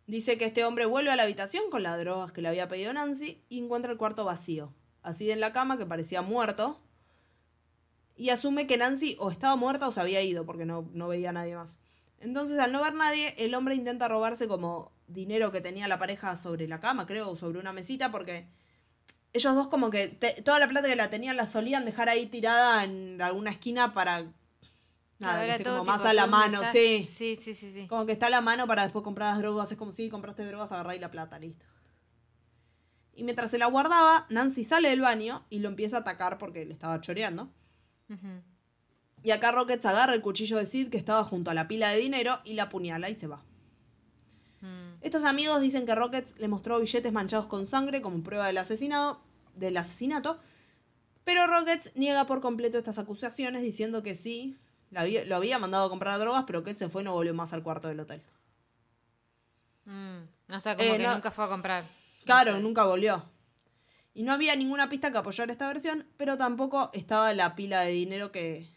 Dice que este hombre vuelve a la habitación con las drogas que le había pedido Nancy y encuentra el cuarto vacío. Así en la cama, que parecía muerto. Y asume que Nancy o estaba muerta o se había ido, porque no, no veía a nadie más. Entonces, al no ver nadie, el hombre intenta robarse como dinero que tenía la pareja sobre la cama, creo, o sobre una mesita, porque ellos dos como que te- toda la plata que la tenían la solían dejar ahí tirada en alguna esquina para... Nada, que esté como más a la mano. Sí, sí, sí, sí. Como que está a la mano para después comprar las drogas. Es como si compraste drogas, agarráis la plata, listo. Y mientras se la guardaba, Nancy sale del baño y lo empieza a atacar porque le estaba choreando. Y acá Rockets agarra el cuchillo de Sid que estaba junto a la pila de dinero y la apuñala y se va. Mm. Estos amigos dicen que Rockets le mostró billetes manchados con sangre como prueba del asesinado, del asesinato, pero Rockets niega por completo estas acusaciones diciendo que sí, había- lo había mandado a comprar drogas, pero que él se fue y no volvió más al cuarto del hotel. Mm. O sea, como Eh, que no- nunca fue a comprar. Claro, nunca volvió. Y no había ninguna pista que apoyara esta versión, pero tampoco estaba la pila de dinero que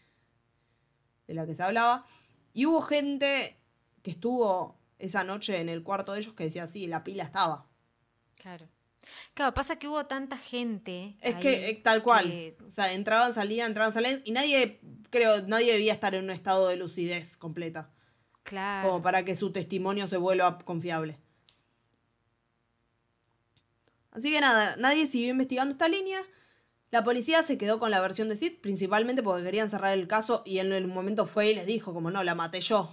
de la que se hablaba. Y hubo gente que estuvo esa noche en el cuarto de ellos que decía, sí, la pila estaba. Claro. Claro, pasa que hubo tanta gente. Es ahí que eh, tal cual. que- O sea, entraban, salían, entraban, salían. Y nadie, creo, nadie debía estar en un estado de lucidez completa. Claro. Como para que su testimonio se vuelva confiable. Así que nada, nadie siguió investigando esta línea. La policía se quedó con la versión de Sid, principalmente porque querían cerrar el caso y en el momento fue y les dijo, como no, la maté yo.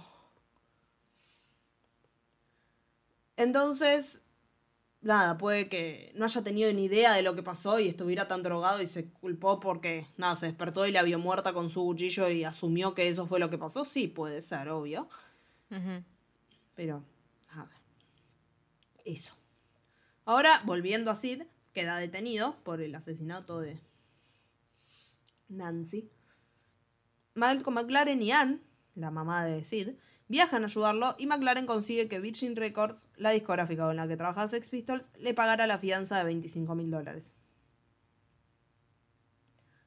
Entonces, nada, puede que no haya tenido ni idea de lo que pasó y estuviera tan drogado y se culpó porque, nada, se despertó y la vio muerta con su cuchillo y asumió que eso fue lo que pasó. Sí, puede ser, obvio. Pero, a ver. Eso. Ahora, volviendo a Sid, queda detenido por el asesinato de, Nancy. Malcolm McLaren y Ann, la mamá de Sid, viajan a ayudarlo y McLaren consigue que Virgin Records, la discográfica con la que trabaja Sex Pistols, le pagara la fianza de 25 mil dólares.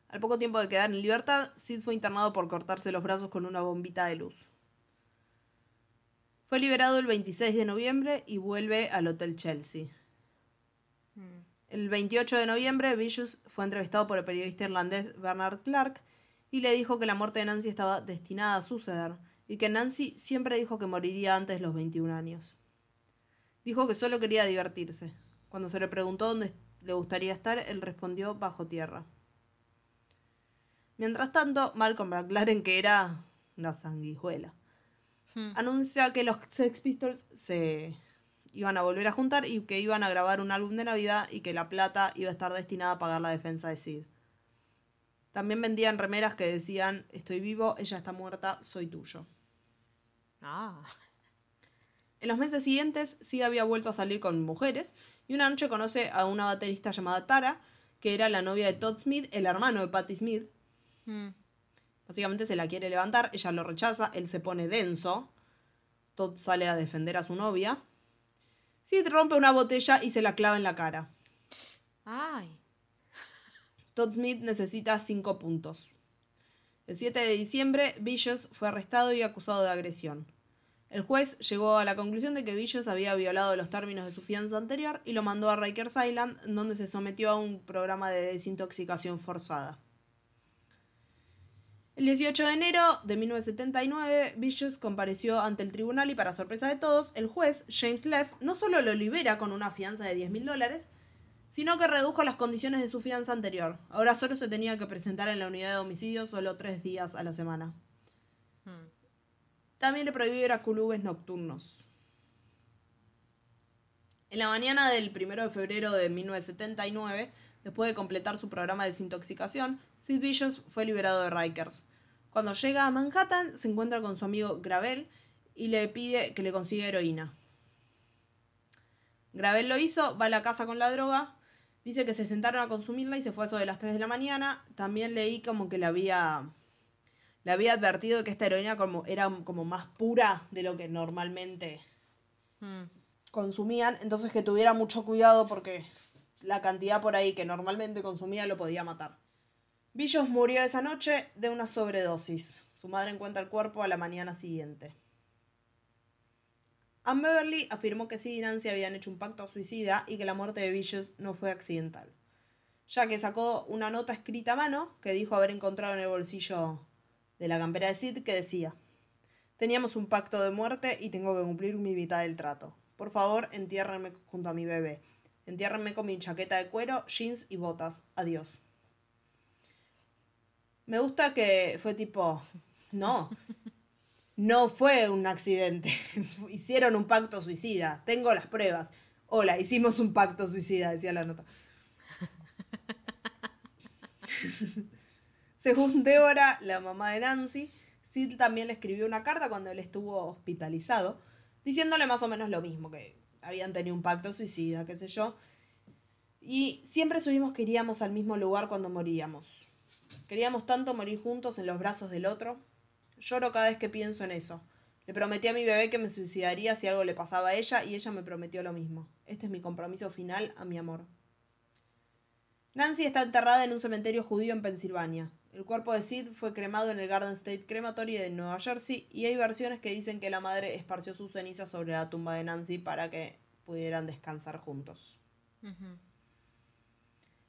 Al poco tiempo de quedar en libertad, Sid fue internado por cortarse los brazos con una bombita de luz. Fue liberado el 26 de noviembre y vuelve al Hotel Chelsea. El 28 de noviembre, Vicious fue entrevistado por el periodista irlandés Bernard Clark y le dijo que la muerte de Nancy estaba destinada a suceder y que Nancy siempre dijo que moriría antes de los 21 años. Dijo que solo quería divertirse. Cuando se le preguntó dónde le gustaría estar, él respondió bajo tierra. Mientras tanto, Malcolm McLaren, que era una sanguijuela, Hmm. anuncia que los Sex Pistols se iban a volver a juntar y que iban a grabar un álbum de Navidad y que la plata iba a estar destinada a pagar la defensa de Sid. También vendían remeras que decían, estoy vivo, ella está muerta, soy tuyo. Ah. En los meses siguientes, Sid había vuelto a salir con mujeres y una noche conoce a una baterista llamada Tara, que era la novia de Todd Smith, el hermano de Patti Smith. Mm. Básicamente se la quiere levantar, ella lo rechaza, él se pone denso. Todd sale a defender a su novia. Sid rompe una botella y se la clava en la cara. Ay. Todd Smith necesita 5 puntos. El 7 de diciembre, Vicious fue arrestado y acusado de agresión. El juez llegó a la conclusión de que Vicious había violado los términos de su fianza anterior y lo mandó a Rikers Island, donde se sometió a un programa de desintoxicación forzada. El 18 de enero de 1979, Vicious compareció ante el tribunal y para sorpresa de todos, el juez, James Leff, no solo lo libera con una fianza de 10 mil dólares, sino que redujo las condiciones de su fianza anterior. Ahora solo se tenía que presentar en la unidad de homicidio solo tres días a la semana. Mm. También le prohibió ir a clubes nocturnos. En la mañana del 1 de febrero de 1979, después de completar su programa de desintoxicación, Sid Vicious fue liberado de Rikers. Cuando llega a Manhattan, se encuentra con su amigo Gravel y le pide que le consiga heroína. Gravel lo hizo, va a la casa con la droga, dice que se sentaron a consumirla y se fue a eso de las 3 de la mañana. También leí como que le había, le había advertido que esta heroína como, era como más pura de lo que normalmente Mm. consumían, entonces que tuviera mucho cuidado porque la cantidad por ahí que normalmente consumía lo podía matar. Billos murió esa noche de una sobredosis. Su madre encuentra el cuerpo a la mañana siguiente. Ann Beverly afirmó que Sid y Nancy habían hecho un pacto suicida y que la muerte de Billos no fue accidental, ya que sacó una nota escrita a mano que dijo haber encontrado en el bolsillo de la campera de Sid que decía Teníamos un pacto de muerte y tengo que cumplir mi mitad del trato. Por favor, entiérrenme junto a mi bebé. Entiérrenme con mi chaqueta de cuero, jeans y botas. Adiós. Me gusta que fue tipo, no, no fue un accidente. Hicieron un pacto suicida. Tengo las pruebas. Hola, hicimos un pacto suicida, decía la nota. Según Débora, la mamá de Nancy, Sid también le escribió una carta cuando él estuvo hospitalizado, diciéndole más o menos lo mismo, que habían tenido un pacto suicida, qué sé yo. Y siempre subimos que iríamos al mismo lugar cuando moríamos. Queríamos tanto morir juntos en los brazos del otro. Lloro cada vez que pienso en eso. Le prometí a mi bebé que me suicidaría si algo le pasaba a ella y ella me prometió lo mismo. Este es mi compromiso final a mi amor. Nancy está enterrada en un cementerio judío en Pensilvania. El cuerpo de Sid fue cremado en el Garden State Crematory de Nueva Jersey y hay versiones que dicen que la madre esparció sus cenizas sobre la tumba de Nancy para que pudieran descansar juntos.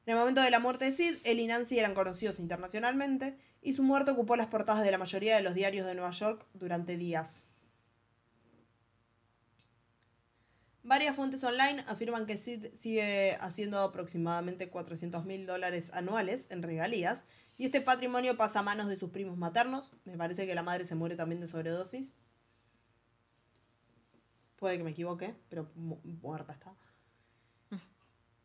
En el momento de la muerte de Sid, él y Nancy eran conocidos internacionalmente y su muerte ocupó las portadas de la mayoría de los diarios de Nueva York durante días. Varias fuentes online afirman que Sid sigue haciendo aproximadamente 400 mil dólares anuales en regalías y este patrimonio pasa a manos de sus primos maternos. Me parece que la madre se muere también de sobredosis. Puede que me equivoque, pero mu- muerta está.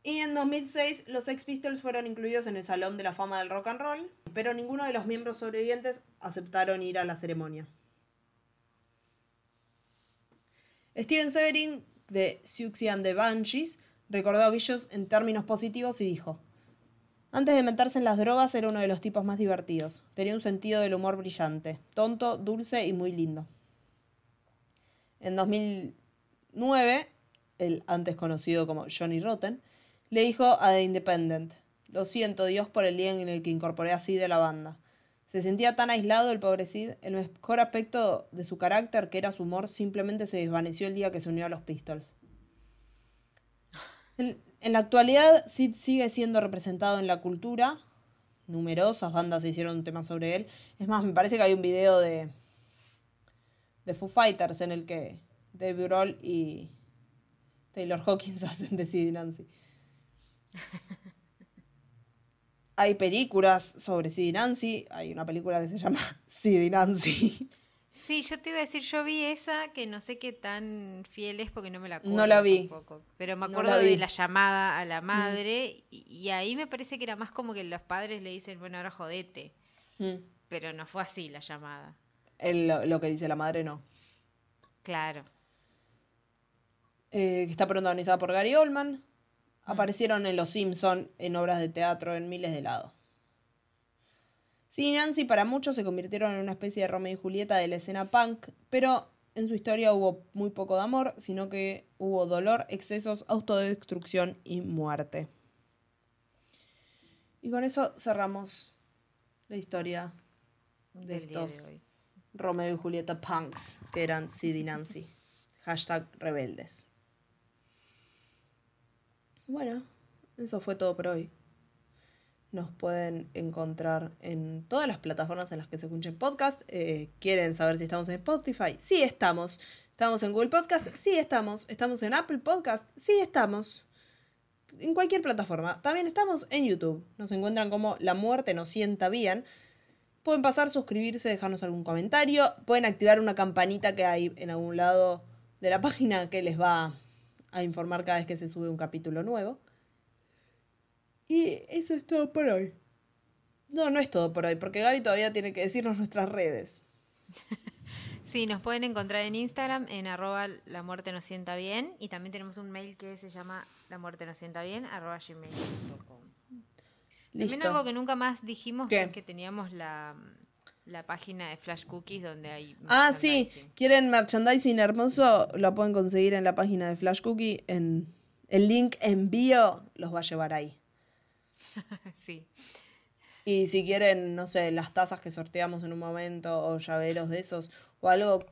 Y en 2006 los Sex Pistols fueron incluidos en el Salón de la Fama del Rock and Roll, pero ninguno de los miembros sobrevivientes aceptaron ir a la ceremonia. Steven Severin de Siouxsie and the Banshees recordó a Vicious en términos positivos y dijo: Antes de meterse en las drogas era uno de los tipos más divertidos. Tenía un sentido del humor brillante, tonto, dulce y muy lindo. En 2009, el antes conocido como Johnny Rotten, le dijo a The Independent, lo siento Dios por el día en el que incorporé a Sid a la banda. Se sentía tan aislado el pobre Sid, el mejor aspecto de su carácter, que era su humor, simplemente se desvaneció el día que se unió a los Pistols. En, la actualidad, Sid sigue siendo representado en la cultura. Numerosas bandas hicieron un tema sobre él. Es más, me parece que hay un video de, de Foo Fighters en el que Dave Grohl y Taylor Hawkins hacen de Sid Nancy. Hay películas sobre Sid y Nancy. Hay una película que se llama Sid y Nancy. Sí, yo te iba a decir, yo vi esa que no sé qué tan fiel es porque no me la acuerdo. No la vi. tampoco. Pero me No acuerdo la de la llamada a la madre y, y ahí me parece que era más como que los padres le dicen, bueno, ahora jodete. Mm. Pero no fue así la llamada. El- lo, lo que dice la madre no. Claro. Eh, que está protagonizada por Gary Oldman. Aparecieron en Los Simpson, en obras de teatro, en miles de lados. Y Nancy para muchos se convirtieron en una especie de Romeo y Julieta de la escena punk, pero en su historia hubo muy poco de amor, sino que hubo dolor, excesos, autodestrucción y muerte. Y con eso cerramos la historia de Del estos de. Romeo y Julieta punks, que eran Sid y Nancy. Hashtag rebeldes. Bueno, eso fue todo por hoy. Nos pueden encontrar en todas las plataformas en las que se escuchen podcast. Eh, ¿Quieren saber si estamos en Spotify? Sí, estamos. ¿Estamos en Google Podcast? Sí, estamos. ¿Estamos en Apple Podcast? Sí, estamos. En cualquier plataforma. También estamos en YouTube. Nos encuentran como La Muerte nos sienta bien. Pueden pasar, suscribirse, dejarnos algún comentario. Pueden activar una campanita que hay en algún lado de la página que les va a informar cada vez que se sube un capítulo nuevo. Y eso es todo por hoy. No, no es todo por hoy, porque Gaby todavía tiene que decirnos nuestras redes. Sí, nos pueden encontrar en Instagram en arroba la muerte nos sienta bien y también tenemos un mail que se llama la muerte nos sienta bien arroba gmail.com. También Listo. algo que nunca más dijimos ¿Qué? es que teníamos la, la página de Flash Cookies donde hay Ah, sí. ¿Quieren merchandising hermoso? Lo pueden conseguir en la página de Flash Cookie. En el link envío los va a llevar ahí. sí. Y si quieren, no sé, las tazas que sorteamos en un momento o llaveros de esos o algo,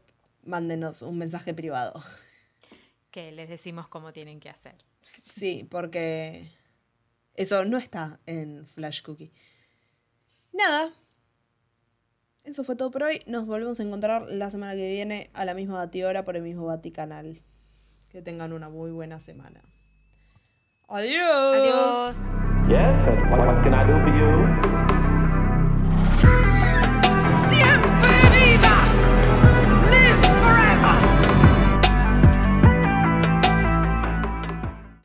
mándenos un mensaje privado. Que les decimos cómo tienen que hacer. Sí, porque eso no está en Flash Cookie. Nada. Eso fue todo por hoy. Nos volvemos a encontrar la semana que viene a la misma batidora por el mismo Vaticanal. Que tengan una muy buena semana. Adiós. Adiós. Yes, and what, what can I do for you?